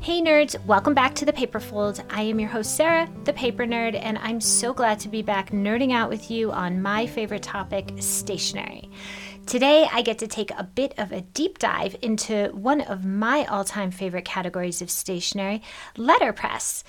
Hey nerds, welcome back to the Paper Fold. I am your host Sarah, the Paper Nerd, and I'm so glad to be back nerding out with you on my favorite topic, stationery. Today, I get to take a bit of a deep dive into one of my all time favorite categories of stationery, letterpress.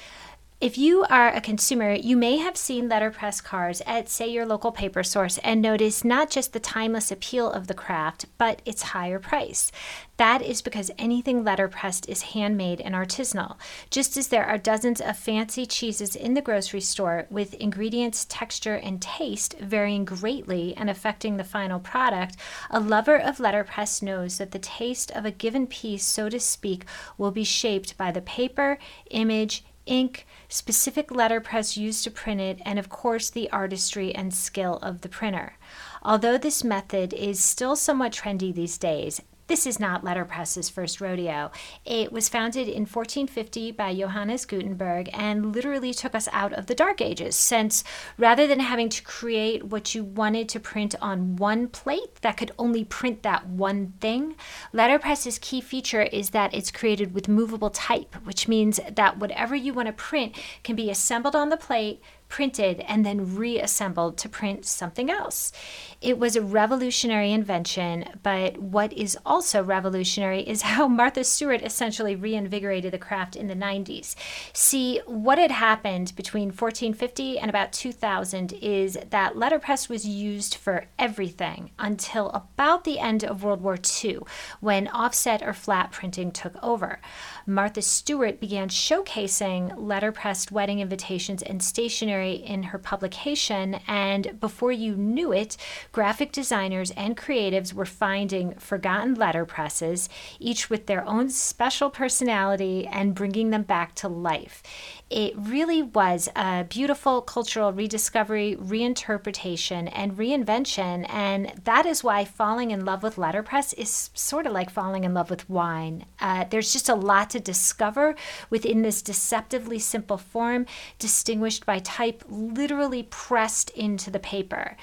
If you are a consumer, you may have seen letterpress cards at, say, your local paper source and notice not just the timeless appeal of the craft, but its higher price. That is because anything letterpressed is handmade and artisanal. Just as there are dozens of fancy cheeses in the grocery store with ingredients, texture, and taste varying greatly and affecting the final product, a lover of letterpress knows that the taste of a given piece, so to speak, will be shaped by the paper, image, ink, specific letterpress used to print it, and of course the artistry and skill of the printer. Although this method is still somewhat trendy these days, this is not letterpress's first rodeo. It was founded in 1450 by Johannes Gutenberg and literally took us out of the Dark Ages, since rather than having to create what you wanted to print on one plate that could only print that one thing, letterpress's key feature is that it's created with movable type, which means that whatever you want to print can be assembled on the plate printed and then reassembled to print something else. It was a revolutionary invention, but what is also revolutionary is how Martha Stewart essentially reinvigorated the craft in the 90s. See, what had happened between 1450 and about 2000 is that letterpress was used for everything until about the end of World War II, when offset or flat printing took over. Martha Stewart began showcasing letterpressed wedding invitations and stationery in her publication, and before you knew it, graphic designers and creatives were finding forgotten letterpresses, each with their own special personality, and bringing them back to life it really was a beautiful cultural rediscovery, reinterpretation, and reinvention. And that is why falling in love with letterpress is sort of like falling in love with wine. Uh, there's just a lot to discover within this deceptively simple form, distinguished by type literally pressed into the paper.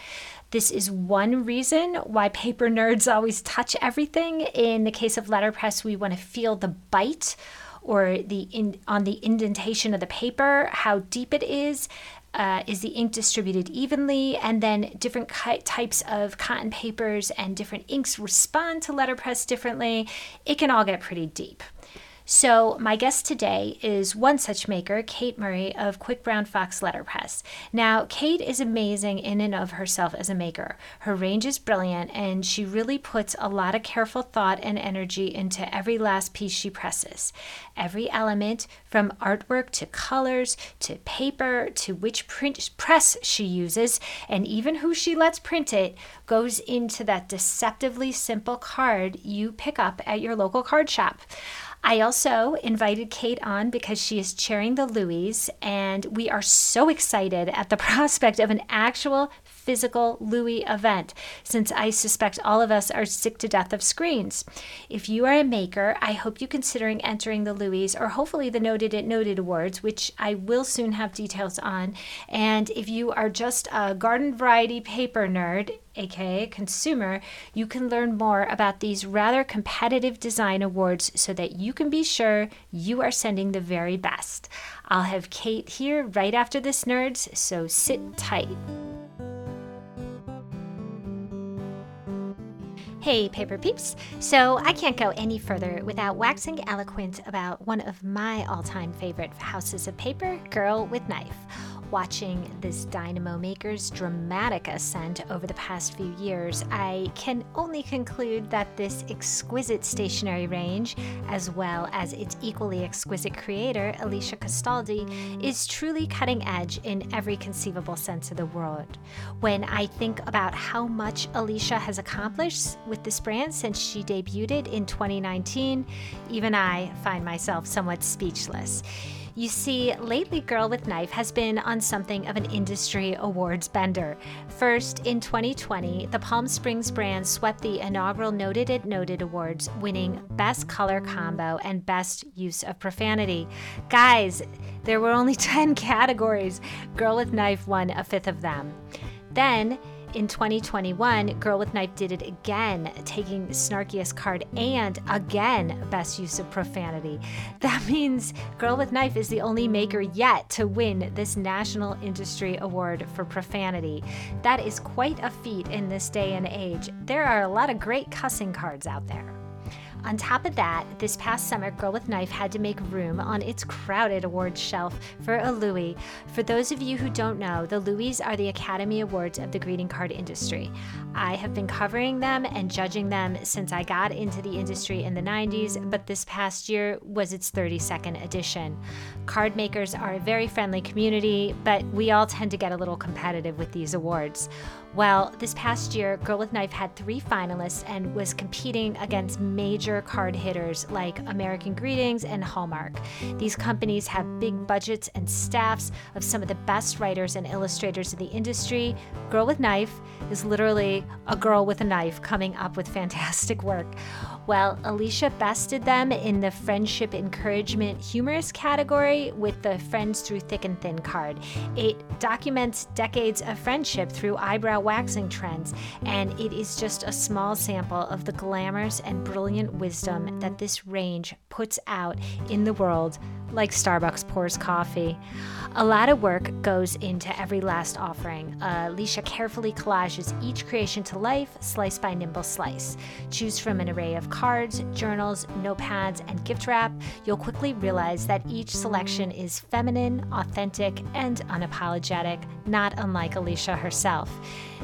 This is one reason why paper nerds always touch everything. In the case of letterpress, we want to feel the bite or the in, on the indentation of the paper, how deep it is. Uh, is the ink distributed evenly? And then different types of cotton papers and different inks respond to letterpress differently. It can all get pretty deep. So, my guest today is one such maker, Kate Murray of Quick Brown Fox Letterpress. Now, Kate is amazing in and of herself as a maker. Her range is brilliant, and she really puts a lot of careful thought and energy into every last piece she presses. Every element, from artwork to colors to paper to which print press she uses, and even who she lets print it, goes into that deceptively simple card you pick up at your local card shop. I also invited Kate on because she is chairing the Louis, and we are so excited at the prospect of an actual physical Louis event, since I suspect all of us are sick to death of screens. If you are a maker, I hope you're considering entering the Louis or hopefully the Noted at Noted Awards, which I will soon have details on. And if you are just a garden variety paper nerd, aka consumer, you can learn more about these rather competitive design awards so that you can be sure you are sending the very best. I'll have Kate here right after this, nerds, so sit tight. Hey, paper peeps. So, I can't go any further without waxing eloquent about one of my all time favorite houses of paper, Girl with Knife watching this Dynamo Maker's dramatic ascent over the past few years, I can only conclude that this exquisite stationery range, as well as its equally exquisite creator, Alicia Castaldi, is truly cutting edge in every conceivable sense of the word. When I think about how much Alicia has accomplished with this brand since she debuted it in 2019, even I find myself somewhat speechless. You see, lately Girl with Knife has been on something of an industry awards bender. First, in 2020, the Palm Springs brand swept the inaugural Noted at Noted Awards, winning Best Color Combo and Best Use of Profanity. Guys, there were only 10 categories. Girl with Knife won a fifth of them. Then, In 2021, Girl with Knife did it again, taking snarkiest card and again best use of profanity. That means Girl with Knife is the only maker yet to win this National Industry Award for profanity. That is quite a feat in this day and age. There are a lot of great cussing cards out there. On top of that, this past summer, Girl with Knife had to make room on its crowded awards shelf for a Louis. For those of you who don't know, the Louis are the Academy Awards of the greeting card industry. I have been covering them and judging them since I got into the industry in the 90s, but this past year was its 32nd edition. Card makers are a very friendly community, but we all tend to get a little competitive with these awards. Well, this past year, Girl with Knife had three finalists and was competing against major card hitters like American Greetings and Hallmark. These companies have big budgets and staffs of some of the best writers and illustrators in the industry. Girl with Knife is literally a girl with a knife coming up with fantastic work. Well, Alicia bested them in the friendship encouragement humorous category with the Friends Through Thick and Thin card. It documents decades of friendship through eyebrow waxing trends, and it is just a small sample of the glamorous and brilliant wisdom that this range puts out in the world like Starbucks pours coffee. A lot of work goes into every last offering. Uh, Alicia carefully collages each creation to life, slice by nimble slice. Choose from an array of cards, journals, notepads, and gift wrap. You'll quickly realize that each selection is feminine, authentic, and unapologetic, not unlike Alicia herself.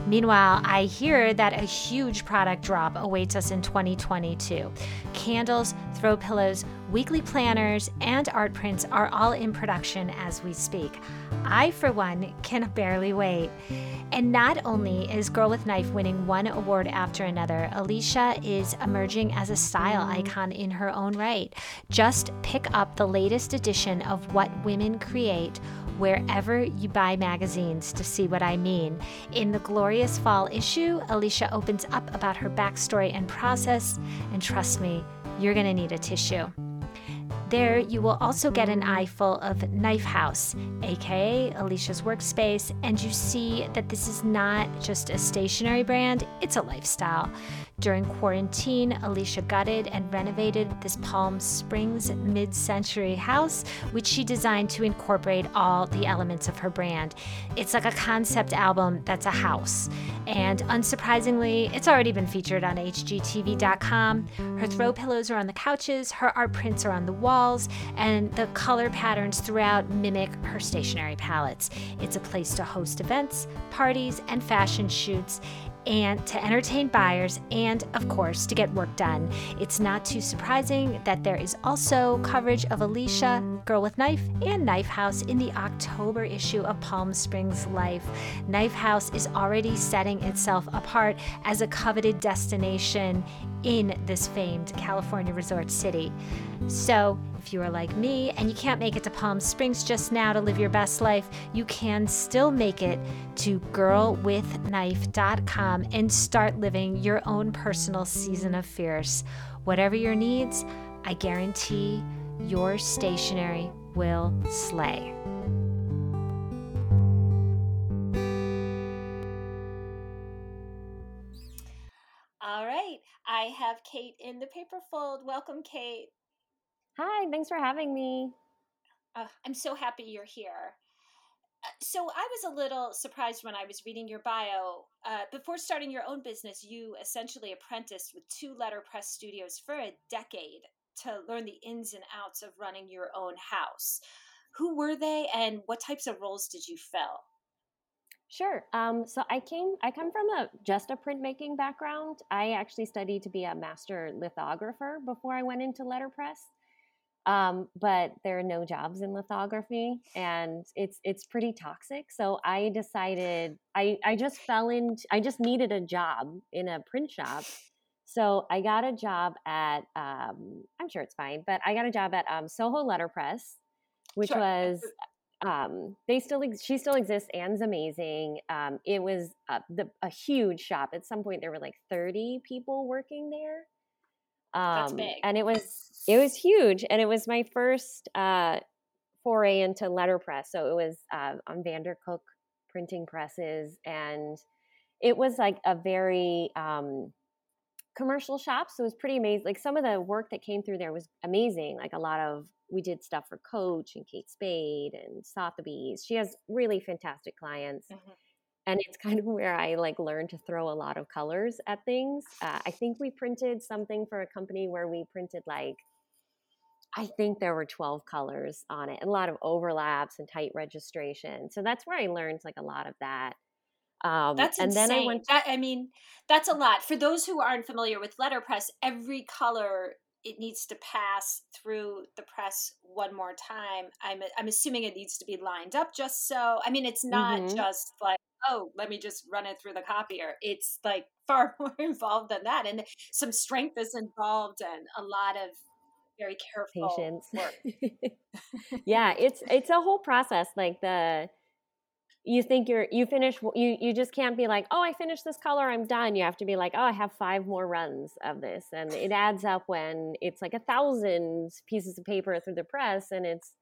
Meanwhile, I hear that a huge product drop awaits us in 2022. Candles, throw pillows, weekly planners, and art prints are all in production as we speak. I, for one, can barely wait. And not only is Girl with Knife winning one award after another, Alicia is emerging as a style icon in her own right. Just pick up the latest edition of What Women Create wherever you buy magazines to see what I mean. In the glorious fall issue, Alicia opens up about her backstory and process, and trust me, you're going to need a tissue. There, you will also get an eye full of Knife House, aka Alicia's workspace, and you see that this is not just a stationary brand, it's a lifestyle. During quarantine, Alicia gutted and renovated this Palm Springs mid century house, which she designed to incorporate all the elements of her brand. It's like a concept album that's a house. And unsurprisingly, it's already been featured on HGTV.com. Her throw pillows are on the couches, her art prints are on the walls, and the color patterns throughout mimic her stationery palettes. It's a place to host events, parties, and fashion shoots and to entertain buyers and, of course, to get work done. It's not too surprising that there is also coverage of Alicia, Girl with Knife, and Knife House in the October issue of Palm Springs Life. Knife House is already setting itself apart as a coveted destination in this famed California resort city. So, if you are like me and you can't make it to Palm Springs just now to live your best life, you can still make it to girlwithknife.com and start living your own personal season of fierce. Whatever your needs, I guarantee your stationery will slay. All right, I have Kate in the paper fold. Welcome, Kate. Hi, thanks for having me. Uh, I'm so happy you're here. Uh, so I was a little surprised when I was reading your bio. Uh, before starting your own business, you essentially apprenticed with two letterpress studios for a decade to learn the ins and outs of running your own house. Who were they, and what types of roles did you fill? Sure. Um, so I came. I come from a just a printmaking background. I actually studied to be a master lithographer before I went into letterpress. Um, but there are no jobs in lithography, and it's it's pretty toxic. So I decided I I just fell in. I just needed a job in a print shop. So I got a job at. Um, I'm sure it's fine, but I got a job at um, Soho Letterpress, which sure. was um, they still ex- she still exists. Anne's amazing. Um, it was uh, the, a huge shop. At some point, there were like 30 people working there. Um, That's big. And it was it was huge, and it was my first uh, foray into letterpress. So it was uh, on Vandercook printing presses, and it was like a very um, commercial shop. So it was pretty amazing. Like some of the work that came through there was amazing. Like a lot of, we did stuff for Coach and Kate Spade and Sotheby's. She has really fantastic clients. Mm-hmm. And it's kind of where I like learned to throw a lot of colors at things. Uh, I think we printed something for a company where we printed like I think there were 12 colors on it, and a lot of overlaps and tight registration. So that's where I learned like a lot of that. Um, that's and insane. then I went. To- that, I mean, that's a lot for those who aren't familiar with letterpress. Every color it needs to pass through the press one more time. I'm I'm assuming it needs to be lined up just so. I mean, it's not mm-hmm. just like oh, let me just run it through the copier. It's like far more involved than that, and some strength is involved, and a lot of very careful patience. yeah, it's it's a whole process. Like the you think you're you finish you you just can't be like oh i finished this color i'm done. You have to be like oh i have five more runs of this. And it adds up when it's like a thousand pieces of paper through the press and it's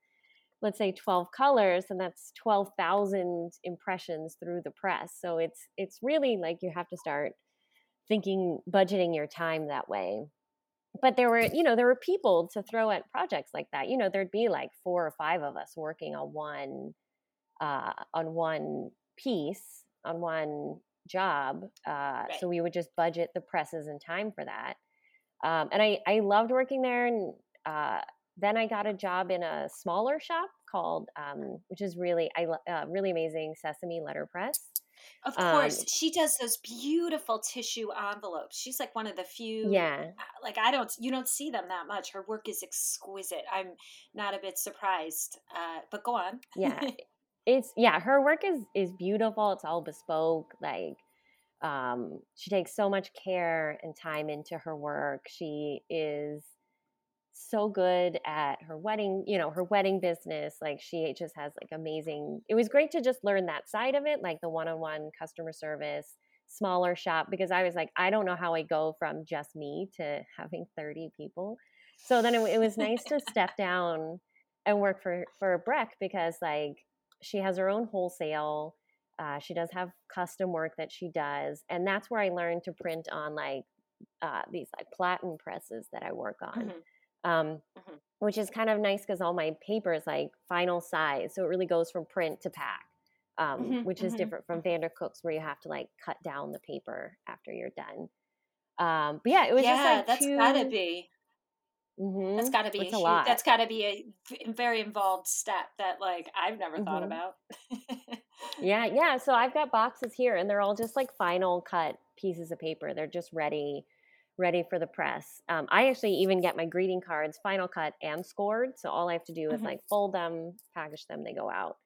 let's say 12 colors and that's 12,000 impressions through the press. So it's it's really like you have to start thinking budgeting your time that way. But there were you know there were people to throw at projects like that. You know there'd be like four or five of us working on one uh, on one piece on one job uh, right. so we would just budget the presses and time for that um, and I, I loved working there and uh, then I got a job in a smaller shop called, um, which is really, I uh, really amazing Sesame Letterpress. Of course, um, she does those beautiful tissue envelopes. She's like one of the few. Yeah. Uh, like I don't, you don't see them that much. Her work is exquisite. I'm not a bit surprised. Uh, but go on. yeah, it's yeah. Her work is is beautiful. It's all bespoke. Like, um, she takes so much care and time into her work. She is so good at her wedding, you know, her wedding business. Like she just has like amazing. It was great to just learn that side of it, like the one-on-one customer service, smaller shop because I was like I don't know how I go from just me to having 30 people. So then it, it was nice to step down and work for for Breck because like she has her own wholesale. Uh, she does have custom work that she does, and that's where I learned to print on like uh, these like platen presses that I work on. Mm-hmm um, mm-hmm. which is kind of nice because all my paper is like final size, so it really goes from print to pack, um, mm-hmm, which is mm-hmm. different from Vandercook's where you have to like cut down the paper after you're done. Um, but yeah, it was yeah, just like that's two... gotta be. Mm-hmm. That's got to be a, lot. That's got to be a very involved step that like I've never thought mm-hmm. about. yeah, yeah. So I've got boxes here, and they're all just like final cut pieces of paper. They're just ready ready for the press. Um, I actually even get my greeting cards final cut and scored. So all I have to do is mm-hmm. like fold them, package them, they go out.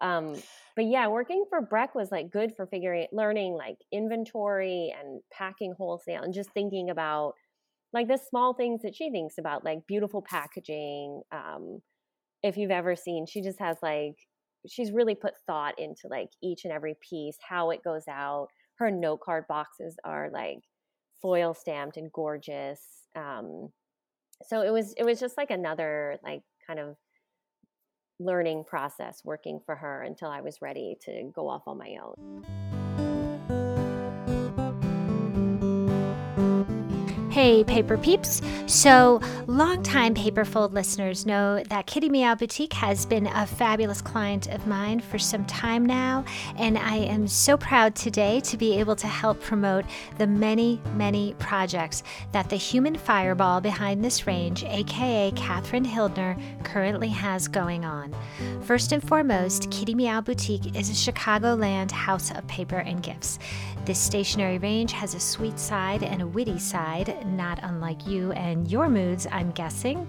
Um, but yeah, working for Breck was like good for figuring, learning like inventory and packing wholesale and just thinking about like the small things that she thinks about, like beautiful packaging. Um, if you've ever seen, she just has like, she's really put thought into like each and every piece, how it goes out. Her note card boxes are like foil stamped and gorgeous. Um, so it was it was just like another like kind of learning process working for her until I was ready to go off on my own. Hey, Paper Peeps. So, longtime Paperfold listeners know that Kitty Meow Boutique has been a fabulous client of mine for some time now, and I am so proud today to be able to help promote the many, many projects that the human fireball behind this range, aka Catherine Hildner, currently has going on. First and foremost, Kitty Meow Boutique is a Chicagoland house of paper and gifts. This stationery range has a sweet side and a witty side, not unlike you and your moods, I'm guessing.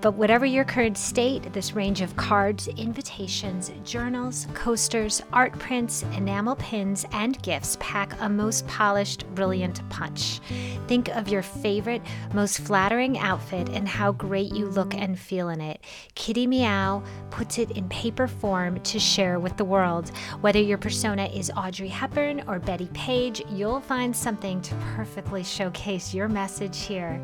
But whatever your current state, this range of cards, invitations, journals, coasters, art prints, enamel pins, and gifts pack a most polished, brilliant punch. Think of your favorite, most flattering outfit and how great you look and feel in it. Kitty Meow puts it in paper form to share with the world. Whether your persona is Audrey Hepburn or Bettie Page, you'll find something to perfectly showcase your message here.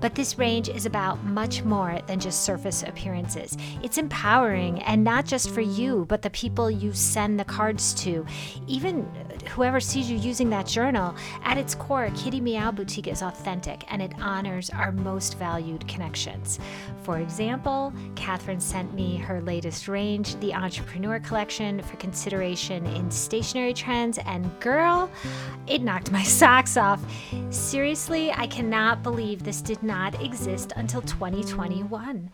But this range is about much more than just surface appearances. It's empowering, and not just for you, but the people you send the cards to. Even whoever sees you using that journal, at its core, Kitty Meow Boutique is authentic and it honors our most valued connections. For example, Catherine sent me her latest range, the Entrepreneur Collection, for consideration in stationery trends, and girl, it knocked my socks off. Seriously, I cannot believe this did not exist until 2021.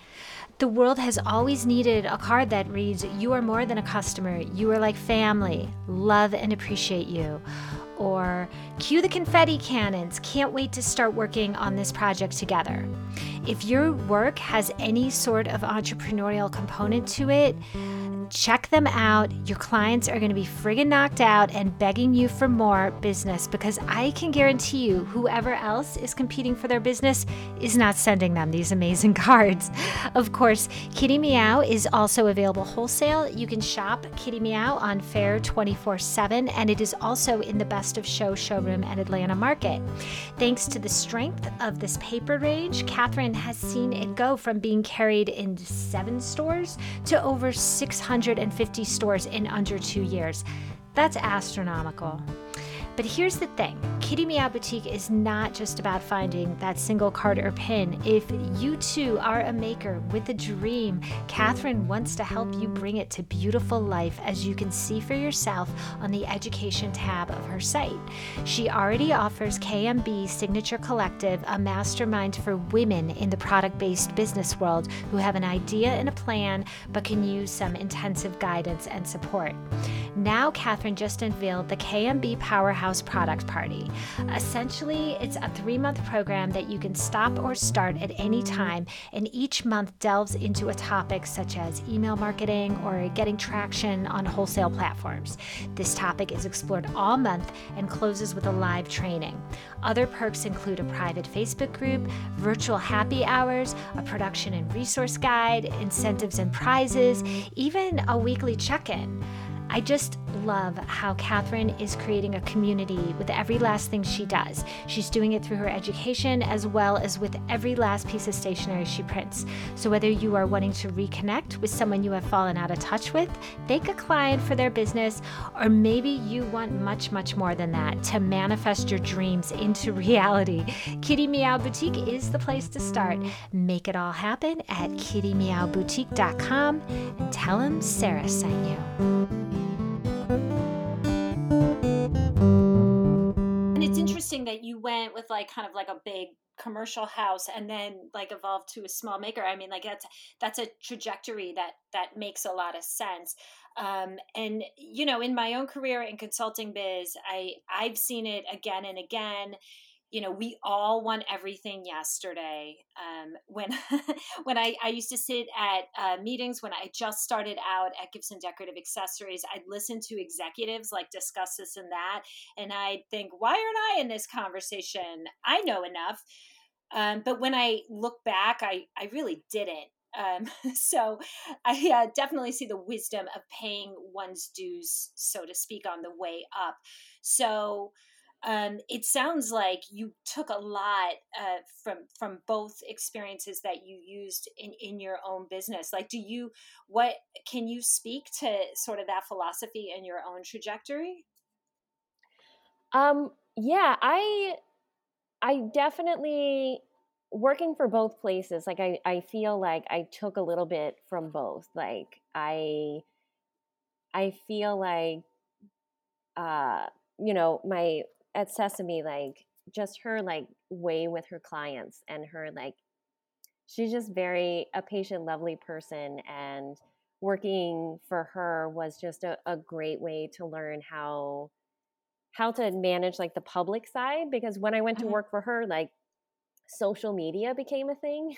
The world has always needed a card that reads, You are more than a customer, you are like family, love and appreciate you. Or, Cue the confetti cannons, can't wait to start working on this project together. If your work has any sort of entrepreneurial component to it, check them out. Your clients are going to be friggin' knocked out and begging you for more business because I can guarantee you, whoever else is competing for their business is not sending them these amazing cards. Of course, Kitty Meow is also available wholesale. You can shop Kitty Meow on Faire 24 7, and it is also in the Best of Show showroom at Atlanta Market. Thanks to the strength of this paper range, Catherine has seen it go from being carried in seven stores to over 600 150 stores in under two years. That's astronomical. But here's the thing Kitty Meow Boutique is not just about finding that single card or pin. If you too are a maker with a dream, Catherine wants to help you bring it to beautiful life as you can see for yourself on the education tab of her site. She already offers KMB Signature Collective, a mastermind for women in the product based business world who have an idea and a plan but can use some intensive guidance and support. Now, Catherine just unveiled the KMB Powerhouse Product Party. Essentially, it's a three month program that you can stop or start at any time, and each month delves into a topic such as email marketing or getting traction on wholesale platforms. This topic is explored all month and closes with a live training. Other perks include a private Facebook group, virtual happy hours, a production and resource guide, incentives and prizes, even a weekly check in. I just love how Catherine is creating a community with every last thing she does. She's doing it through her education as well as with every last piece of stationery she prints. So, whether you are wanting to reconnect with someone you have fallen out of touch with, thank a client for their business, or maybe you want much, much more than that to manifest your dreams into reality, Kitty Meow Boutique is the place to start. Make it all happen at kittymeowboutique.com and tell them Sarah sent you. Interesting that you went with like kind of like a big commercial house and then like evolved to a small maker. I mean, like that's that's a trajectory that that makes a lot of sense. Um, and you know, in my own career in consulting biz, I I've seen it again and again you know we all want everything yesterday um, when when I, I used to sit at uh, meetings when i just started out at gibson decorative accessories i'd listen to executives like discuss this and that and i'd think why aren't i in this conversation? I know enough. Um, but when i look back i, I really didn't. Um, so I uh, definitely see the wisdom of paying one's dues, so to speak, on the way up. So um, it sounds like you took a lot uh, from from both experiences that you used in in your own business. Like do you what can you speak to sort of that philosophy in your own trajectory? Um yeah i i definitely working for both places like i i feel like i took a little bit from both. Like i i feel like uh you know my at Sesame, like just her like way with her clients and her like she's just very a patient, lovely person and working for her was just a, a great way to learn how how to manage like the public side because when I went to mm-hmm. work for her, like social media became a thing.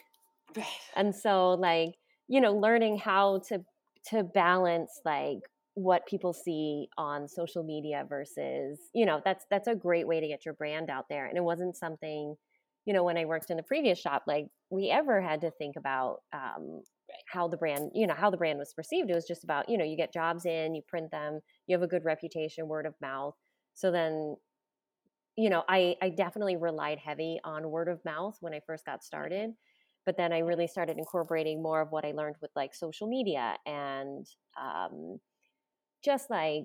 And so like, you know, learning how to to balance like what people see on social media versus you know that's that's a great way to get your brand out there and it wasn't something you know when i worked in the previous shop like we ever had to think about um, how the brand you know how the brand was perceived. It was just about you know you get jobs in you print them you have a good reputation word of mouth. So then you know, I, I definitely relied heavy on word of mouth when I first got started. But then I really started incorporating more of what I learned with like social media and um, just like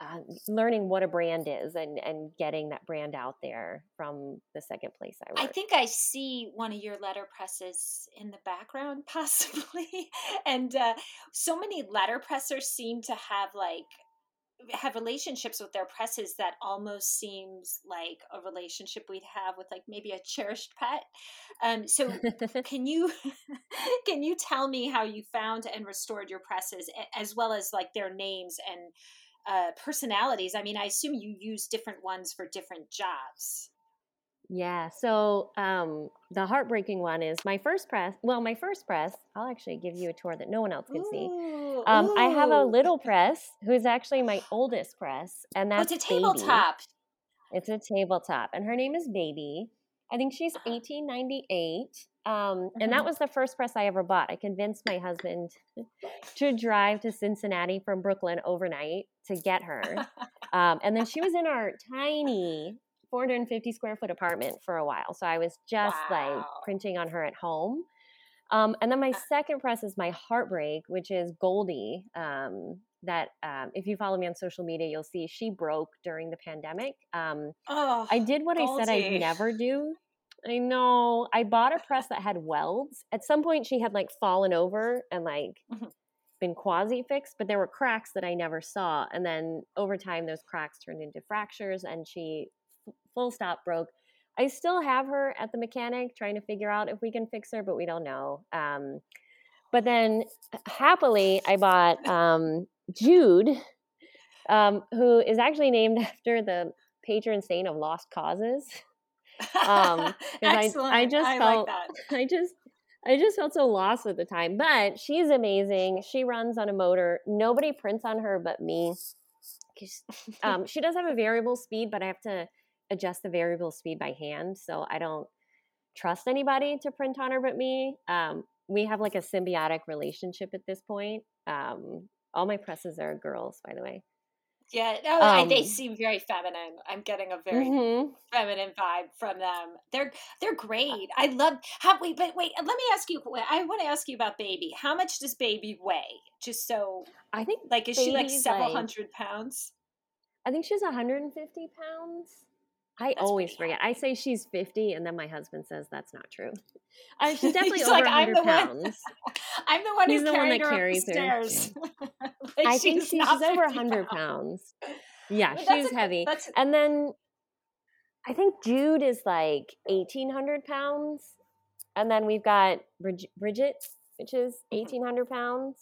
uh, learning what a brand is and and getting that brand out there from the second place I work. I think I see one of your letter presses in the background, possibly, and uh, so many letter pressers seem to have like have relationships with their presses that almost seems like a relationship we'd have with like maybe a cherished pet. Um, so can you can you tell me how you found and restored your presses as well as like their names and uh, personalities? I mean, I assume you use different ones for different jobs. Yeah. So um, the heartbreaking one is my first press. Well, my first press, I'll actually give you a tour that no one else can see. Um, I have a little press who's actually my oldest press, and that's oh, it's a tabletop. Baby. It's a tabletop, and her name is Baby. I think she's 1898. Um, mm-hmm. And that mm-hmm. was the first press I ever bought. I convinced my husband to drive to Cincinnati from Brooklyn overnight to get her. Um, and then she was in our tiny 450 square foot apartment for a while. So I was just wow. like printing on her at home. Um, and then my uh second press is my heartbreak, which is Goldie. Um, that um, if you follow me on social media, you'll see she broke during the pandemic. Um, oh, I did what Goldie. I said I'd never do. I know. I bought a press that had welds. At some point, she had like fallen over and like mm-hmm. been quasi fixed, but there were cracks that I never saw. And then over time, those cracks turned into fractures, and she full stop broke. I still have her at the mechanic trying to figure out if we can fix her, but we don't know. Um, but then happily, I bought um, Jude, um, who is actually named after the patron saint of lost causes. Um, Excellent. I, I just I felt, like I just, I just felt so lost at the time. But she's amazing. She runs on a motor. Nobody prints on her but me. Um, she does have a variable speed, but I have to adjust the variable speed by hand. So I don't trust anybody to print on her but me. Um, we have like a symbiotic relationship at this point. Um, all my presses are girls, by the way. Yeah, no, um, they seem very feminine. I'm getting a very mm-hmm. feminine vibe from them. They're they're great. I love how wait, but wait, let me ask you. I want to ask you about baby. How much does baby weigh? Just so I think like is she like several like, hundred pounds? I think she's 150 pounds. I that's always forget. I say she's 50, and then my husband says that's not true. Uh, she's definitely over like, 100 I'm pounds. One, I'm the one He's the one that carries her. like I think she's, she's over 100 pounds. pounds. Yeah, but she's a, heavy. And then I think Jude is like 1,800 pounds. And then we've got Bridget, which is 1,800 mm-hmm. pounds.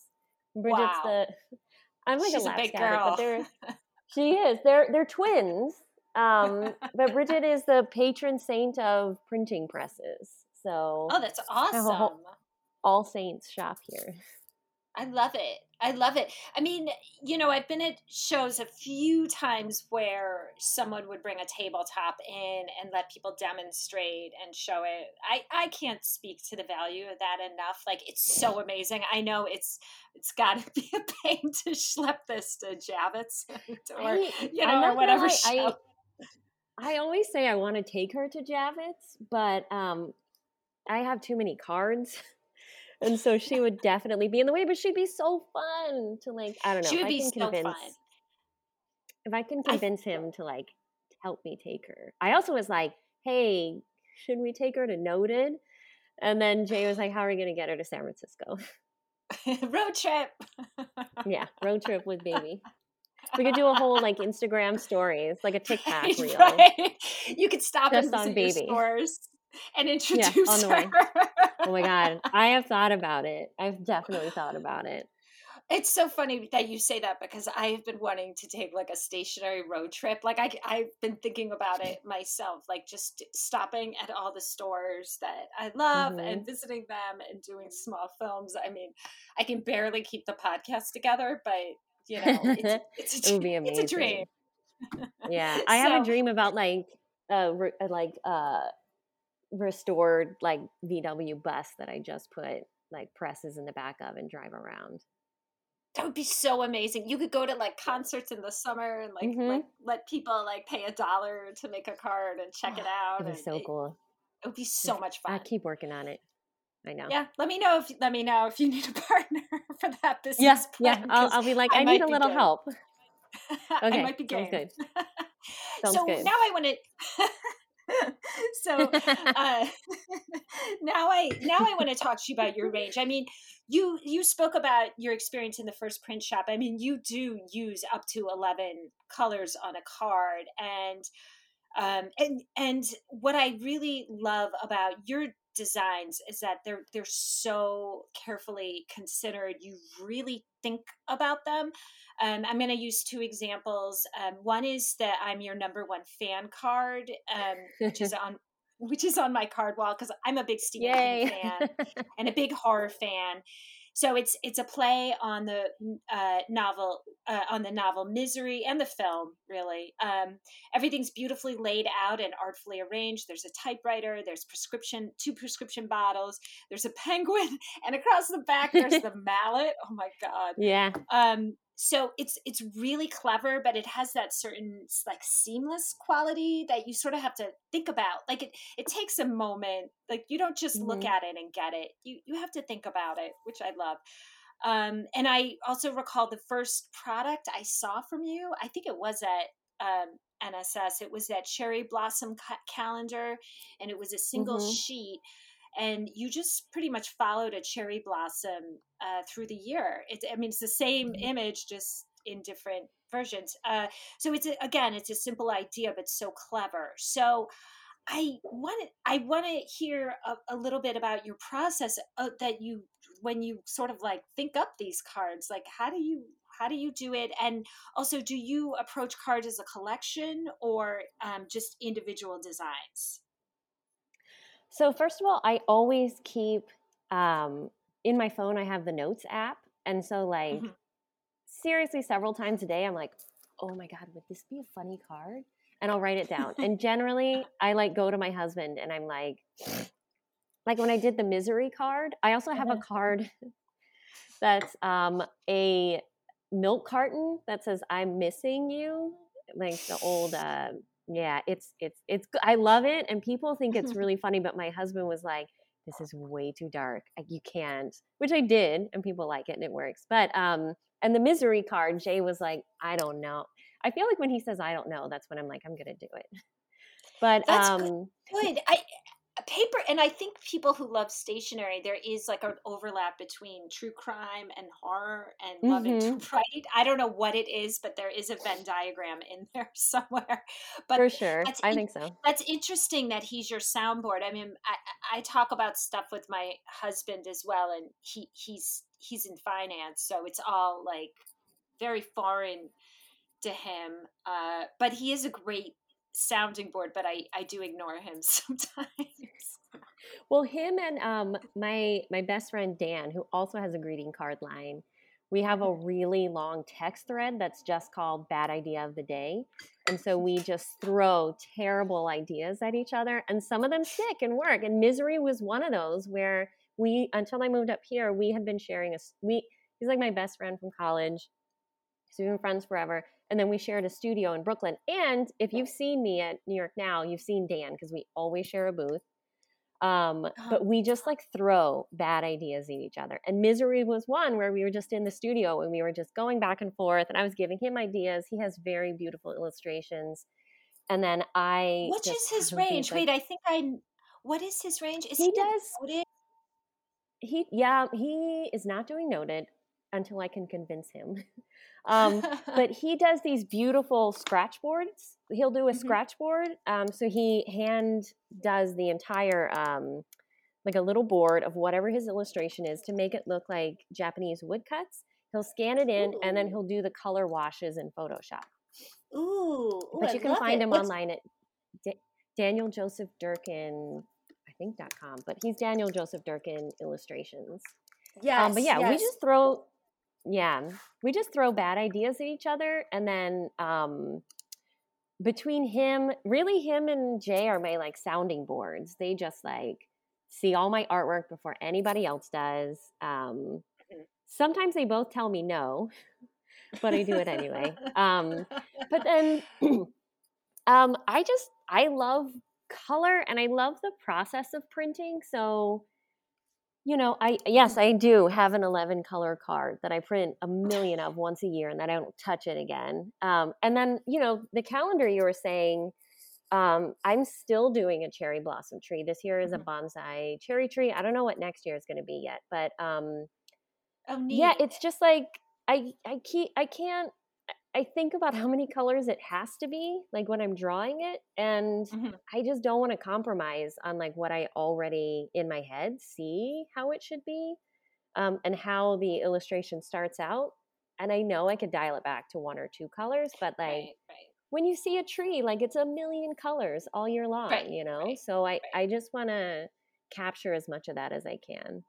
Bridget's wow. the. I'm like she's a, a big girl. but they're, she is. They're they're twins. Um, but Bridget is the patron saint of printing presses. So oh, that's awesome! All Saints shop here. I love it. I love it. I mean, you know, I've been at shows a few times where someone would bring a tabletop in and let people demonstrate and show it. I I can't speak to the value of that enough. Like it's so amazing. I know it's it's got to be a pain to schlep this to Javits or I, you know or whatever show. I, I always say I want to take her to Javits, but um, I have too many cards. and so she would definitely be in the way, but she'd be so fun to like, I don't know. She would be so convince, fun. If I can convince I, him to like help me take her. I also was like, hey, should we take her to Noted? And then Jay was like, how are we going to get her to San Francisco? road trip. yeah, road trip with baby. We could do a whole like Instagram stories, like a TikTok reel. Right. You could stop Just and visit baby. stores and introduce yeah, on the her. Way. Oh my god, I have thought about it. I've definitely thought about it. It's so funny that you say that because I have been wanting to take like a stationary road trip. Like I, I've been thinking about it myself, like just stopping at all the stores that I love mm-hmm. and visiting them and doing small films. I mean, I can barely keep the podcast together, but you know, it's, it's a, it would be amazing. It's a dream. yeah, I so, have a dream about like, uh, re- uh, like uh, restored like VW bus that I just put like presses in the back of and drive around. that would be so amazing. You could go to like concerts in the summer and like, mm-hmm. like let people like pay a dollar to make a card and check it out. It'd be so it, cool. It would be so much fun. I keep working on it. I know. Yeah, let me know if let me know if you need a partner for that business. Yeah, yeah. I'll, I'll, be like, I, I need a little good. help. Okay, I might be Sounds good. Sounds so good. now I want to. so uh, now I now I want to talk to you about your range. I mean, you you spoke about your experience in the first print shop. I mean, you do use up to eleven colors on a card, and um, and and what I really love about your designs is that they're they're so carefully considered. You really think about them. Um, I'm going to use two examples. Um, one is that I'm your number one fan card, um, which is on which is on my card wall because I'm a big Stephen King fan and a big horror fan. So it's it's a play on the uh, novel uh, on the novel Misery and the film. Really, um, everything's beautifully laid out and artfully arranged. There's a typewriter. There's prescription two prescription bottles. There's a penguin, and across the back there's the mallet. Oh my god! Yeah. Um, so it's it's really clever but it has that certain like seamless quality that you sort of have to think about. Like it it takes a moment. Like you don't just mm-hmm. look at it and get it. You you have to think about it which i love. Um, and i also recall the first product i saw from you i think it was at um, nss it was that cherry blossom ca- calendar and it was a single mm-hmm. sheet and you just pretty much followed a cherry blossom uh, through the year. It, I mean, it's the same mm-hmm. image, just in different versions. Uh, so it's a, again, it's a simple idea, but so clever. So I want I want to hear a, a, little bit about your process uh, that you when you sort of like think up these cards. Like, how do you how do you do it? And also, do you approach cards as a collection or um, just individual designs? So first of all, I always keep um, in my phone. I have the Notes app, and so like mm-hmm. seriously, several times a day, I'm like, oh my god, would this be a funny card? And I'll write it down. and generally, I like go to my husband, and I'm like, like when I did the misery card, I also have a mm-hmm. card that's um, a milk carton that says "I'm missing you," like the old. Uh, yeah, it's it's it's I love it and people think it's really funny but my husband was like this is way too dark. You can't, which I did and people like it and it works. But um and the misery card Jay was like I don't know. I feel like when he says I don't know that's when I'm like I'm going to do it. But that's um good. I paper and i think people who love stationery there is like an overlap between true crime and horror and mm-hmm. loving to write i don't know what it is but there is a venn diagram in there somewhere. But for sure. i think so. that's interesting that he's your soundboard. I mean I, I talk about stuff with my husband as well and he he's he's in finance so it's all like very foreign to him uh, but he is a great sounding board, but I, I do ignore him sometimes. well, him and um, my my best friend Dan, who also has a greeting card line, we have a mm-hmm. really long text thread that's just called "Bad Idea of the Day," and so we just throw terrible ideas at each other, and some of them stick and work. And misery was one of those where we, until I moved up here, we had been sharing a we. He's like my best friend from college. We've been friends forever and then we shared a studio in Brooklyn. And if you've seen me at New York Now, you've seen Dan because we always share a booth. Um, but we just like throw bad ideas at each other. And Misery was one where we were just in the studio and we were just going back and forth, and I was giving him ideas. He has very beautiful illustrations. And then I. Which is his range? Like, Wait, I think I. What is his range? Is he, he does. Noted? He yeah he is not doing noted until I can convince him. Um, but he does these beautiful scratch boards. He'll do a mm-hmm. scratch board. Um, so he hand does the entire, um, like a little board of whatever his illustration is to make it look like Japanese woodcuts. He'll scan it in Ooh. and then he'll do the color washes in Photoshop. Ooh, Ooh but you can find it. him What's... online at D- Daniel Joseph Durkin, I think .com. But he's Daniel Joseph Durkin Illustrations. Yeah, um, but yeah, yes. we just throw yeah, we just throw bad ideas at each other, and then um, between him, really him and Jay are my like sounding boards. They just like see all my artwork before anybody else does. Um, mm-hmm. sometimes they both tell me no, but I do it anyway. Um, but then um, I just I love color and I love the process of printing. So you know, I yes, I do have an 11 color card that I print a million of once a year and then I don't touch it again. Um, and then, you know, the calendar you were saying, um, I'm still doing a cherry blossom tree. This year is a mm-hmm. bonsai cherry tree. I don't know what next year is going to be yet, but um, oh, yeah, it's just like I I keep I can't I think about how many colors it has to be, like when I'm drawing it, and mm-hmm. I just don't want to compromise on like what I already in my head see how it should be, um, and how the illustration starts out. And I know I could dial it back to one or two colors, but like right, right. when you see a tree, like it's a million colors all year long, right, you know. So I I just want to capture as much of that as I can.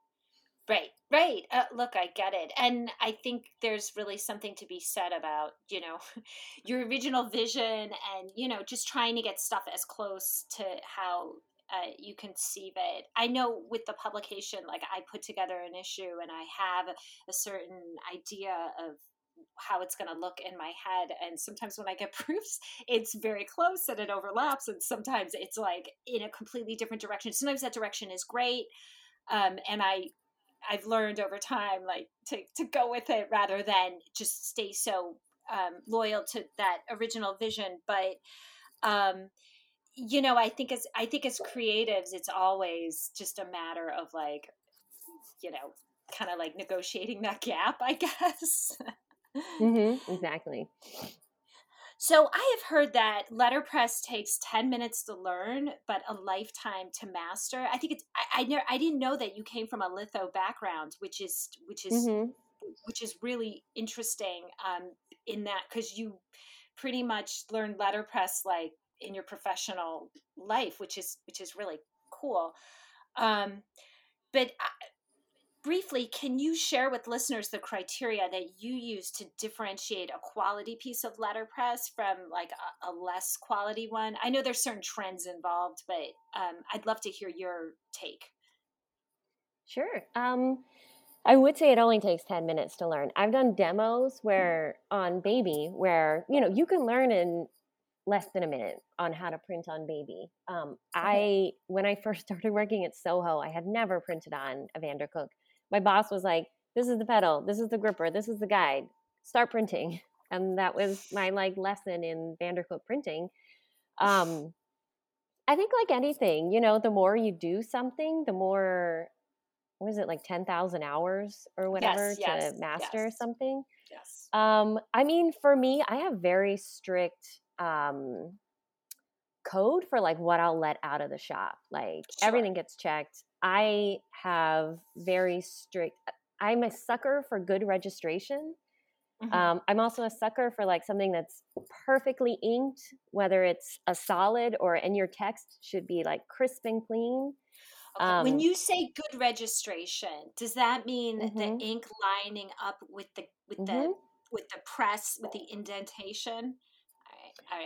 Right, right. Uh, look, I get it. And I think there's really something to be said about, you know, your original vision and, you know, just trying to get stuff as close to how uh, you conceive it. I know with the publication, like I put together an issue and I have a certain idea of how it's going to look in my head and sometimes when i get proofs it's very close and it overlaps and sometimes it's like in a completely different direction sometimes that direction is great um, and i I've learned over time, like to to go with it rather than just stay so um, loyal to that original vision. But um, you know, I think as I think as creatives, it's always just a matter of like, you know, kind of like negotiating that gap, I guess. mm-hmm, exactly. So I have heard that letterpress takes 10 minutes to learn, but a lifetime to master. I think it's I I, ne- I didn't know that you came from a litho background, which is which is mm-hmm. which is really interesting um, in that because you pretty much learned letterpress like in your professional life, which is which is really cool. Um, but briefly, can you share with listeners the criteria that you use to differentiate a quality piece of letterpress from like a, a less quality one? I know there's certain trends involved, but um, I'd love to hear your take. Sure. Um, I would say it only takes 10 minutes to learn. I've done demos where on baby where, you know, you can learn in less than a minute on how to print on baby. Um, I when I first started working at Soho, I had never printed on a Vandercook my boss was like, this is the pedal, this is the gripper, this is the guide, start printing. And that was my like lesson in Vandercook printing. Um, I think like anything, you know, the more you do something, the more what is it like 10,000 hours or whatever yes, to yes, master yes. something? Yes. Um, I mean, for me, I have very strict um, code for like what I'll let out of the shop. Like sure. everything gets checked. I have very strict. I'm a sucker for good registration. Mm-hmm. Um, I'm also a sucker for like something that's perfectly inked, whether it's a solid or and your text should be like crisp and clean. Okay. Um, when you say good registration, does that mean mm-hmm. the ink lining up with the with mm-hmm. the with the press with the indentation?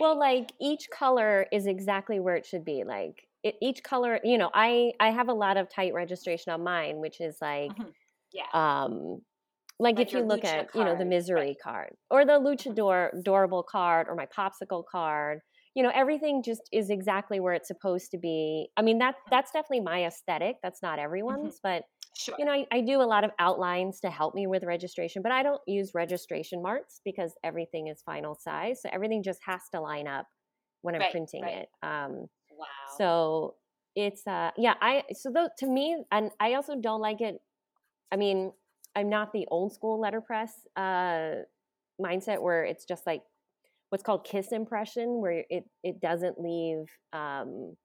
Well, like each color is exactly where it should be. Like it, each color, you know, I I have a lot of tight registration on mine, which is like, mm-hmm. yeah, um, like, like if you look at card. you know the misery right. card or the mm-hmm. luchador adorable card or my popsicle card you know everything just is exactly where it's supposed to be i mean that that's definitely my aesthetic that's not mm-hmm. everyone's mm-hmm. but sure. you know I, I, do a lot of outlines to help me with registration but i don't use registration marks because everything is final size so everything just has to line up when i'm right, printing right. it um, Wow. So it's uh yeah, I so though to me and I also don't like it I mean, I'm not the old school letterpress uh mindset where it's just like what's called kiss impression where it it doesn't leave um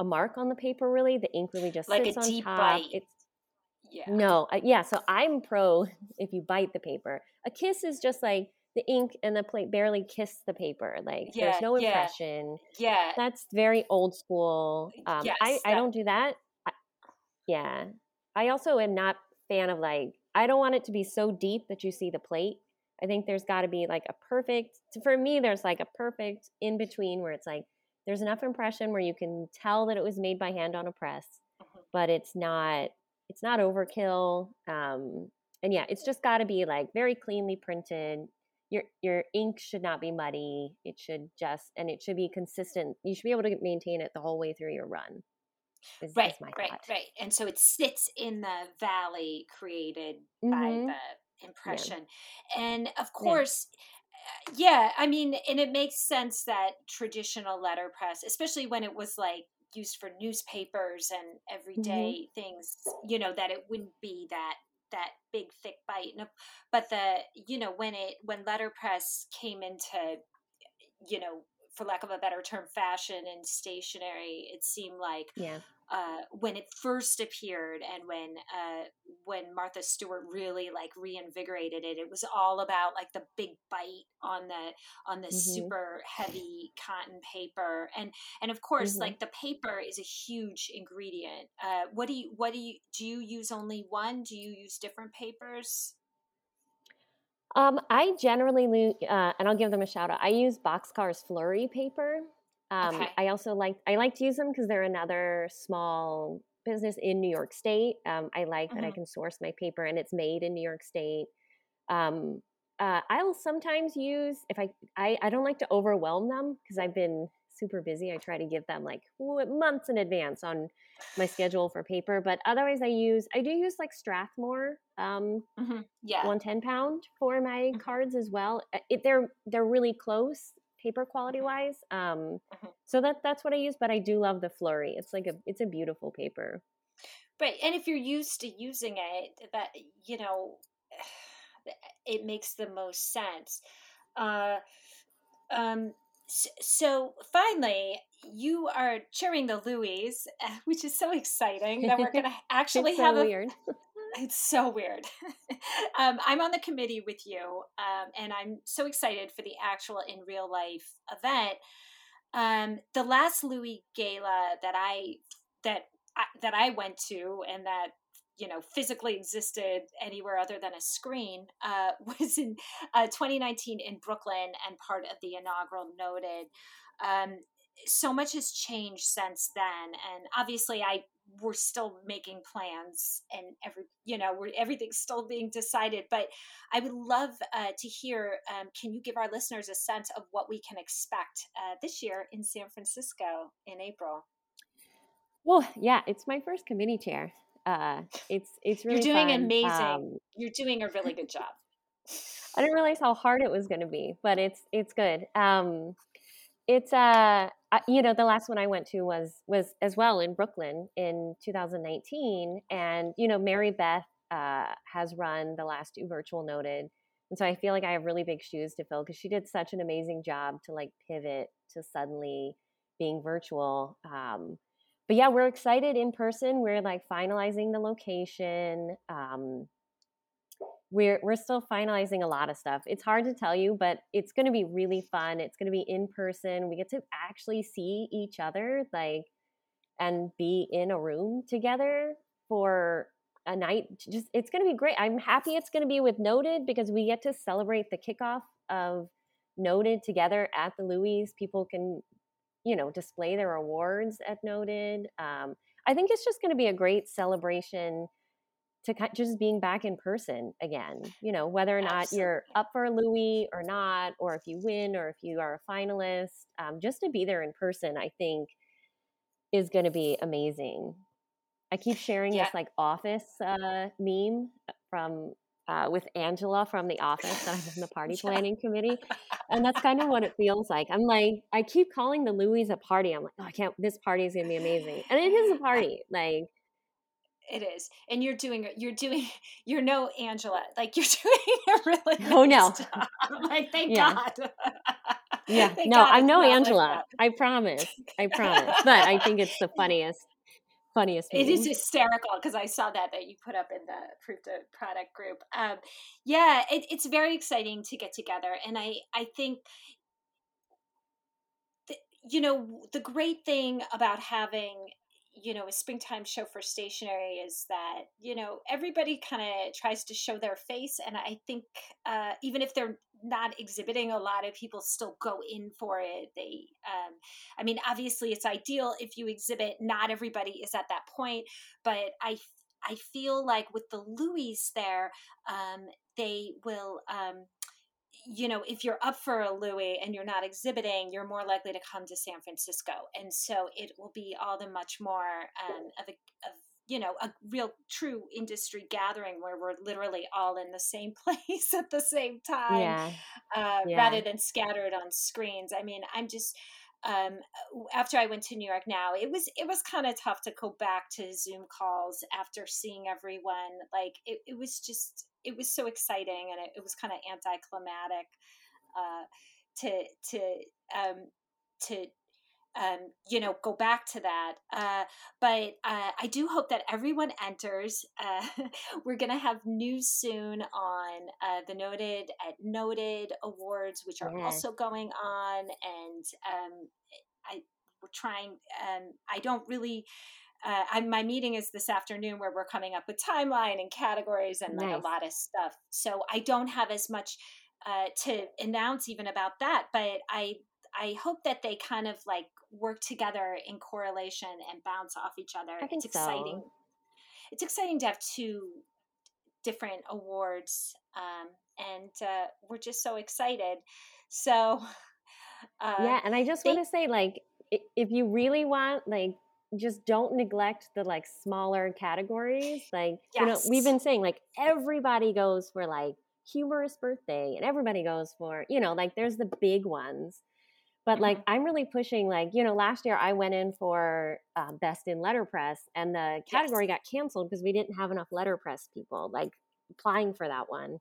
a mark on the paper really the ink really just like sits a on deep top bite. it's yeah no uh, yeah so i'm pro if you bite the paper a kiss is just like the ink and the plate barely kiss the paper. Like yeah, there's no impression. Yeah. yeah. That's very old school. Um, yes, I, that... I don't do that. I, yeah. I also am not fan of like, I don't want it to be so deep that you see the plate. I think there's got to be like a perfect, for me, there's like a perfect in between where it's like, there's enough impression where you can tell that it was made by hand on a press, mm-hmm. but it's not, it's not overkill. Um, and yeah, it's just got to be like very cleanly printed. Your your ink should not be muddy. It should just and it should be consistent. You should be able to maintain it the whole way through your run. Is, right, is right, right. And so it sits in the valley created mm-hmm. by the impression, yeah. and of course. Yeah yeah, I mean, and it makes sense that traditional letterpress, especially when it was like used for newspapers and everyday mm-hmm. things, you know, that it wouldn't be that that big thick bite. But the you know when it when letterpress came into you know for lack of a better term fashion and stationery, it seemed like yeah uh, when it first appeared and when uh, when Martha Stewart really like reinvigorated it, it was all about like the big bite on the on the mm-hmm. super heavy cotton paper and and of course mm-hmm. like the paper is a huge ingredient. Uh, what do you what do you do you use only one? Do you use different papers? Um, I generally, uh, and I'll give them a shout out. I use Boxcar's Flurry paper. Um, okay. I also like I like to use them because they're another small business in New York State. Um, I like mm-hmm. that I mm-hmm. can source my paper and it's made in New York State. Um, uh, I'll sometimes use if I, I I don't like to overwhelm them because I've been super busy. I try to give them like months in advance on my schedule for paper. But otherwise, I use I do use like Strathmore, um, mm-hmm. yeah, one ten pound for my mm-hmm. cards as well. It, they're they're really close paper quality mm-hmm. wise. Um, mm-hmm. So that that's what I use. But I do love the flurry. It's like a it's a beautiful paper. Right, and if you're used to using it, that you know, it makes the most sense. Uh, um, so finally, you are cheering the Louie, which is so exciting that we're going to actually so have a. It's so weird. um, I'm on the committee with you, um, and I'm so excited for the actual in real life event. Um, the last Louie gala that I that I, that I went to and that you know physically existed anywhere other than a screen uh, was in uh, 2019 in Brooklyn and part of the inaugural Noted. Um, so much has changed since then, and obviously, I we're still making plans and every you know we're everything's still being decided but i would love uh, to hear um, can you give our listeners a sense of what we can expect uh, this year in san francisco in april well yeah it's my first committee chair uh, it's it's really you're doing fun. amazing. Um, you're doing a really good job. I didn't realize how hard it was going to be, but it's it's good. Um, it's uh, you know, the last one I went to was was as well in Brooklyn in 2019, and you know, Mary Beth uh, has run the last two virtual noted, and so I feel like I have really big shoes to fill because she did such an amazing job to like pivot to suddenly being virtual. Um, but yeah, we're excited in person. We're like finalizing the location. Um, we're we're still finalizing a lot of stuff. It's hard to tell you, but it's going to be really fun. It's going to be in person. We get to actually see each other, like, and be in a room together for a night. Just it's going to be great. I'm happy it's going to be with Noted because we get to celebrate the kickoff of Noted together at the Louie. People can you know display their awards at noted um, i think it's just going to be a great celebration to just being back in person again you know whether or not Absolutely. you're up for a Louie or not or if you win or if you are a finalist um, just to be there in person i think is going to be amazing i keep sharing yeah. this like office uh, meme from uh, with Angela from the office that I'm in the party planning committee. And that's kind of what it feels like. I'm like, I keep calling the Louie a party. I'm like, oh, I can't, this party is going to be amazing. And it is a party. Like, it is. And you're doing, you're doing, you're no Angela. Like, you're doing a really Oh, no. Job. Like, thank yeah. God. Yeah. Thank no, God I'm no Angela. Like I promise. I promise. But I think it's the funniest funniest it is hysterical because i saw that that you put up in the proof to product group um, yeah it, it's very exciting to get together and i i think you know the great thing about having you know a springtime show for stationery is that you know everybody kind of tries to show their face and i think uh, even if they're not exhibiting a lot of people still go in for it they um, i mean obviously it's ideal if you exhibit not everybody is at that point but i I feel like with the Louie there, um, they will. Um, you know, if you're up for a Louie and you're not exhibiting, you're more likely to come to San Francisco, and so it will be all the much more um, of a of you know a real true industry gathering where we're literally all in the same place at the same time yeah. Uh, yeah. rather than scattered on screens i mean i'm just um, after i went to new york now it was it was kind of tough to go back to zoom calls after seeing everyone like it, it was just it was so exciting and it, it was kind of anticlimactic uh, to to um, to um, you know, go back to that. Uh, but uh, I do hope that everyone enters. Uh, we're going to have news soon on uh, the Noted at Noted Awards, which are yes. also going on. And um, I, we're trying, um, I don't really. Uh, I, my meeting is this afternoon where we're coming up with timeline and categories and like a lot of stuff. So I don't have as much uh, to announce even about that, but I I hope that they kind of like work together in correlation and bounce off each other. I think it's exciting. So. It's exciting to have two different awards, um, and uh, we're just so excited. So, uh, yeah, and I just want to say, like, if you really want, like, just don't neglect the like smaller categories. Like, yes. you know, we've been saying, like, everybody goes for like humorous birthday, and everybody goes for, you know, like, there's the big ones but mm-hmm. like i'm really pushing like you know last year i went in for uh, best in letterpress and the category yes. got canceled because we didn't have enough letterpress people like applying for that one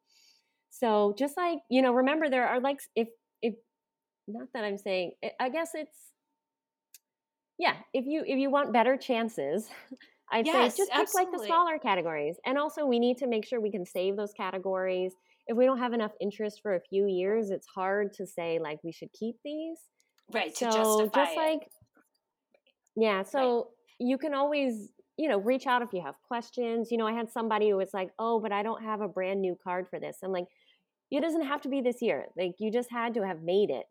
so just like you know remember there are like if if not that i'm saying i guess it's yeah if you if you want better chances i'd yes, say just pick like the smaller categories and also we need to make sure we can save those categories if we don't have enough interest for a few years, it's hard to say like we should keep these. Right. So to justify just like yeah, so right. you can always you know reach out if you have questions. You know, I had somebody who was like, "Oh, but I don't have a brand new card for this." I'm like, it doesn't have to be this year. Like you just had to have made it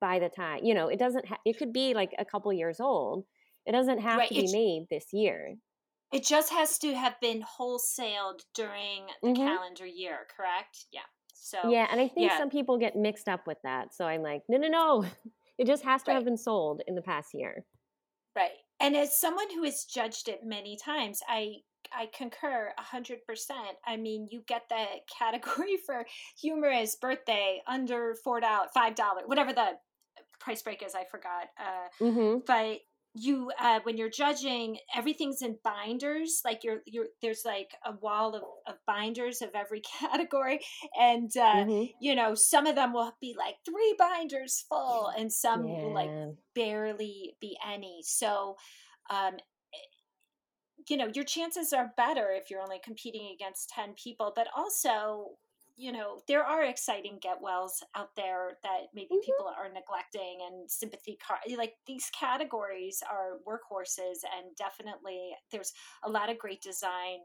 by the time. You know, it doesn't. Ha- it could be like a couple years old. It doesn't have right. to be made this year. It just has to have been wholesaled during the mm-hmm. calendar year, correct? Yeah. So Yeah, and I think yeah. some people get mixed up with that. So I'm like, no, no, no. It just has to right. have been sold in the past year. Right. And as someone who has judged it many times, I I concur a hundred percent. I mean, you get the category for humorous birthday under four dollar, five dollar, whatever the price break is. I forgot. Uh, mm-hmm. But you uh, when you're judging everything's in binders like you're you're there's like a wall of, of binders of every category and uh, mm-hmm. you know some of them will be like three binders full and some yeah. will like barely be any so um you know your chances are better if you're only competing against 10 people but also you know there are exciting get wells out there that maybe mm-hmm. people are neglecting and sympathy car like these categories are workhorses and definitely there's a lot of great design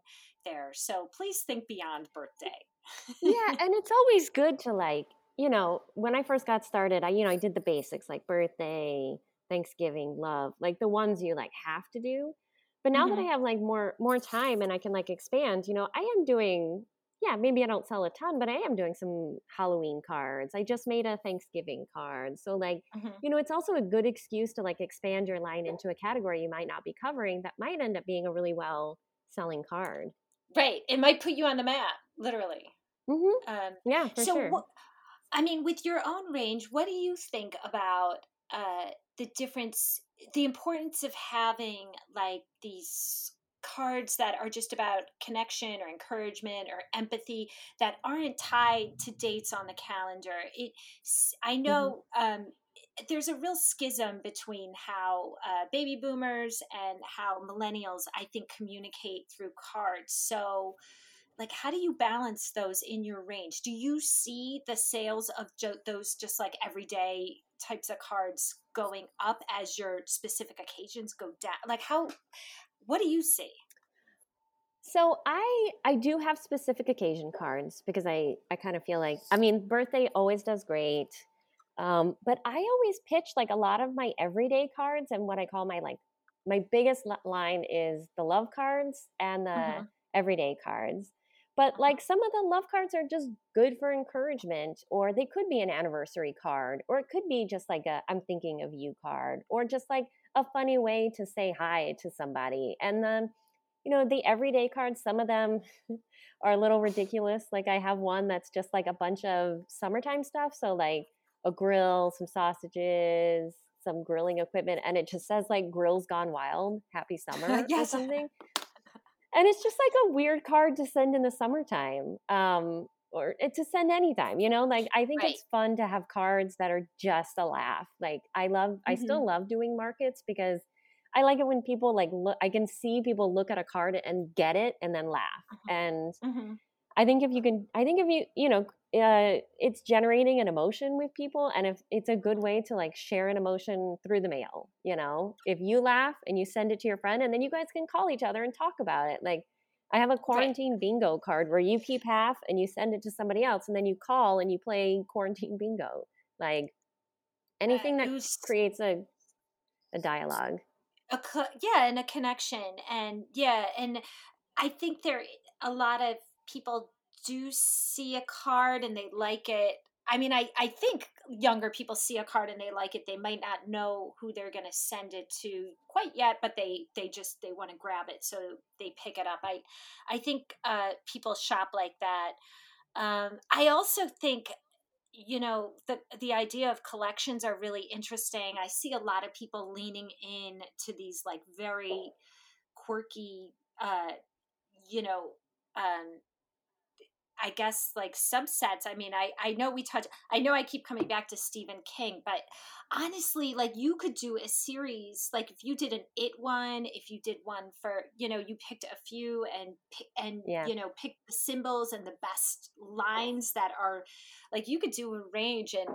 there so please think beyond birthday yeah and it's always good to like you know when i first got started i you know i did the basics like birthday thanksgiving love like the ones you like have to do but now mm-hmm. that i have like more more time and i can like expand you know i am doing yeah, maybe I don't sell a ton, but I am doing some Halloween cards. I just made a Thanksgiving card. So like, mm-hmm. you know, it's also a good excuse to like expand your line into a category you might not be covering that might end up being a really well selling card. Right. It might put you on the map, literally. Mm-hmm. Um, yeah, for so sure. I mean, with your own range, what do you think about uh, the difference, the importance of having like these cards that are just about connection or encouragement or empathy that aren't tied to dates on the calendar. It, I know mm-hmm. um, there's a real schism between how uh, baby boomers and how millennials, I think, communicate through cards. So, like, how do you balance those in your range? Do you see the sales of jo- those just like everyday types of cards going up as your specific occasions go down? Like, how what do you see? So I I do have specific occasion cards because I I kind of feel like I mean birthday always does great, um, but I always pitch like a lot of my everyday cards and what I call my like my biggest line is the love cards and the mm-hmm. everyday cards. But uh-huh. like some of the love cards are just good for encouragement, or they could be an anniversary card, or it could be just like a I'm thinking of you card, or just like a funny way to say hi to somebody. And then, you know, the everyday cards, some of them are a little ridiculous. Like I have one that's just like a bunch of summertime stuff. So like a grill, some sausages, some grilling equipment, and it just says like grills gone wild, happy summer yes. or something. And it's just like a weird card to send in the summertime. Um, or to send anytime, you know, like I think right. it's fun to have cards that are just a laugh. Like I love, mm-hmm. I still love doing markets because I like it when people like look, I can see people look at a card and get it and then laugh. Mm-hmm. And mm-hmm. I think if you can, I think if you, you know, uh, it's generating an emotion with people and if it's a good way to like share an emotion through the mail you know if you laugh and you send it to your friend and then you guys can call each other and talk about it like I have a quarantine right. bingo card where you keep half and you send it to somebody else, and then you call and you play quarantine bingo. Like anything that creates a a dialogue. A yeah, and a connection, and yeah, and I think there a lot of people do see a card and they like it I mean, I, I think younger people see a card and they like it. They might not know who they're going to send it to quite yet, but they, they just, they want to grab it. So they pick it up. I, I think uh, people shop like that. Um, I also think, you know, the, the idea of collections are really interesting. I see a lot of people leaning in to these like very quirky, uh, you know, um, I guess like subsets. I mean, I I know we touch. I know I keep coming back to Stephen King, but honestly, like you could do a series. Like if you did an It one, if you did one for you know you picked a few and and yeah. you know pick the symbols and the best lines that are like you could do a range and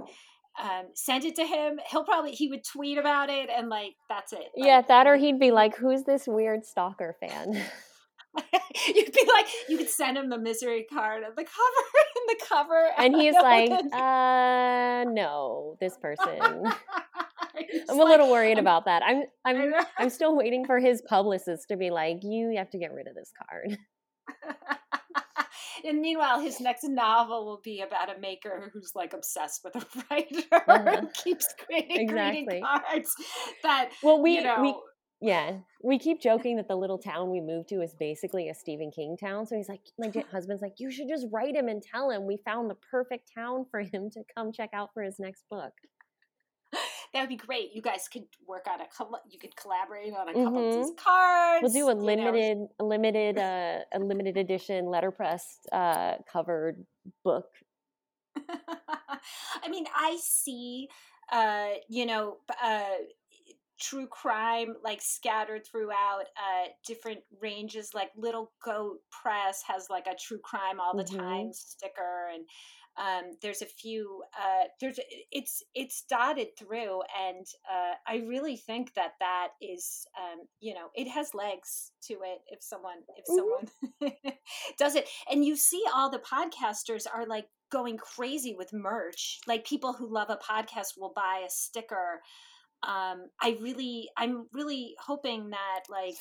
um, send it to him. He'll probably he would tweet about it and like that's it. Like, yeah, that or he'd be like, "Who's this weird stalker fan?" You'd be like, you could send him the misery card of the cover in the cover, and he's like, uh, no, this person. I'm a like, little worried I'm, about that. I'm I'm I'm still waiting for his publicist to be like, you have to get rid of this card. and meanwhile, his next novel will be about a maker who's like obsessed with a writer uh-huh. and keeps creating exactly. cards. That well, we you know, we yeah, we keep joking that the little town we moved to is basically a Stephen King town. So he's like, my husband's like, you should just write him and tell him we found the perfect town for him to come check out for his next book. That would be great. You guys could work on a couple. You could collaborate on a couple mm-hmm. of these cards. We'll do a limited, know. a limited, uh, a limited edition letterpress uh, covered book. I mean, I see, uh, you know, uh, true crime like scattered throughout uh different ranges like little goat press has like a true crime all the mm-hmm. time sticker and um there's a few uh there's it's it's dotted through and uh i really think that that is um you know it has legs to it if someone if mm-hmm. someone does it and you see all the podcasters are like going crazy with merch like people who love a podcast will buy a sticker um, I really, I'm really hoping that like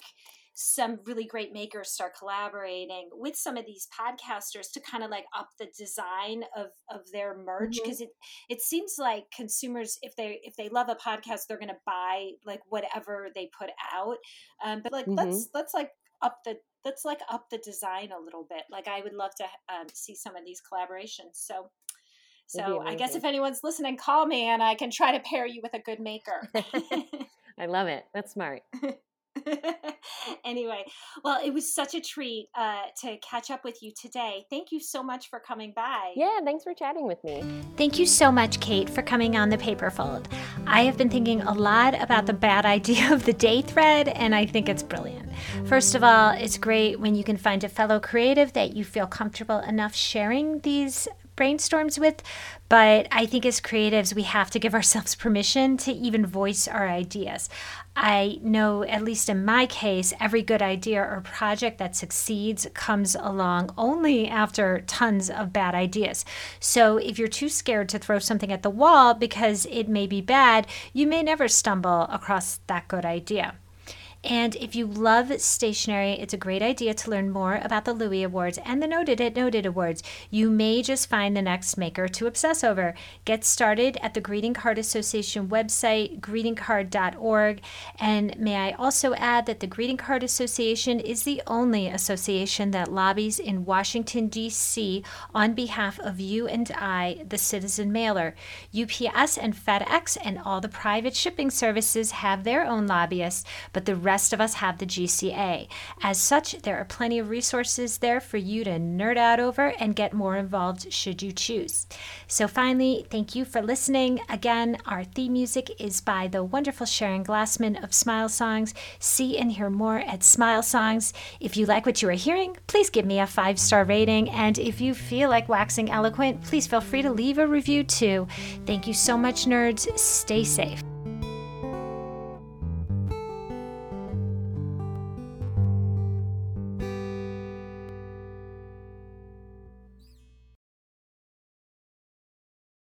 some really great makers start collaborating with some of these podcasters to kind of like up the design of of their merch because mm-hmm. it it seems like consumers if they if they love a podcast they're gonna buy like whatever they put out um, but like mm-hmm. let's let's like up the let's like up the design a little bit like i would love to um, see some of these collaborations so so I guess if anyone's listening, call me and I can try to pair you with a good maker. I love it. That's smart. anyway, well, it was such a treat uh, to catch up with you today. Thank you so much for coming by. Yeah, thanks for chatting with me. Thank you so much, Kate, for coming on the Paperfold. I have been thinking a lot about the bad idea of the day thread, and I think it's brilliant. First of all, it's great when you can find a fellow creative that you feel comfortable enough sharing these brainstorms with, but I think as creatives, we have to give ourselves permission to even voice our ideas. I know, at least in my case, every good idea or project that succeeds comes along only after tons of bad ideas. So if you're too scared to throw something at the wall because it may be bad, you may never stumble across that good idea. And if you love stationery, it's a great idea to learn more about the Louie Awards and the Noted at Noted Awards. You may just find the next maker to obsess over. Get started at the Greeting Card Association website, greetingcard.org. And may I also add that the Greeting Card Association is the only association that lobbies in Washington, D.C. on behalf of you and I, the citizen mailer. UPS and FedEx and all the private shipping services have their own lobbyists, but the rest of us have the GCA. As such, there are plenty of resources there for you to nerd out over and get more involved should you choose. So, finally, thank you for listening. Again, our theme music is by the wonderful Sharon Glassman of Smile Songs. See and hear more at Smile Songs. If you like what you are hearing, please give me a five star rating. And if you feel like waxing eloquent, please feel free to leave a review too. Thank you so much, nerds. Stay safe.